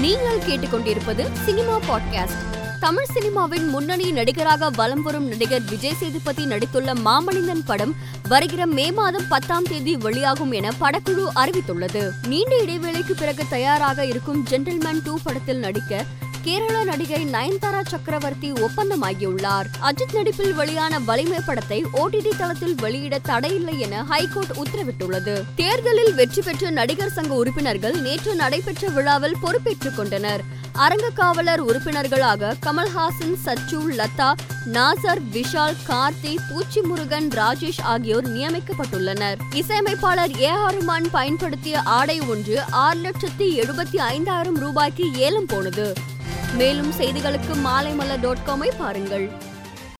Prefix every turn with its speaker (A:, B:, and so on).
A: நீங்கள் கேட்டுக்கொண்டிருப்பது cinema podcast. Tamil சினிமாவின் முன்னணி நடிகராக வலம் வரும் நடிகர் விஜய் சேதுபதி நடித்துள்ள மாமனிதன் படம் வருகிற மே மாதம் பத்தாம் தேதி வெளியாகும் என படக்குழு அறிவித்துள்ளது. நீண்ட இடைவேளைக்கு பிறகு தயாராக இருக்கும் ஜென்டில்மேன் டூ படத்தில் நடிக்க கேரள நடிகை நயன்தாரா சக்கரவர்த்தி ஒப்பந்தமாகியுள்ளார். அஜித் நடிப்பில் வெளியான வலிமை படத்தை ஓடிடி தளத்தில் வெளியிட தடையில்லை என ஹைகோர்ட் உத்தரவிட்டுள்ளது. தேர்தலில் வெற்றி பெற்ற நடிகர் சங்க உறுப்பினர்கள் நேற்று நடைபெற்ற விழாவில் பொறுப்பேற்றுக் கொண்டனர். அரங்க காவலர் உறுப்பினர்களாக கமல்ஹாசன் சச்சு லதா நாசர் விஷால் கார்த்தி பூச்சி முருகன் ராஜேஷ் ஆகியோர் நியமிக்கப்பட்டுள்ளனர். இசையமைப்பாளர் ஏ ஆர் ரஹ்மான் பயன்படுத்திய ஆடை ஒன்று ஆறு லட்சத்தி எழுபத்தி ஐந்தாயிரம் ரூபாய்க்கு ஏலம் போனது. மேலும் செய்திகளுக்கு மாலைமலர் டாட் காமை பாருங்கள்.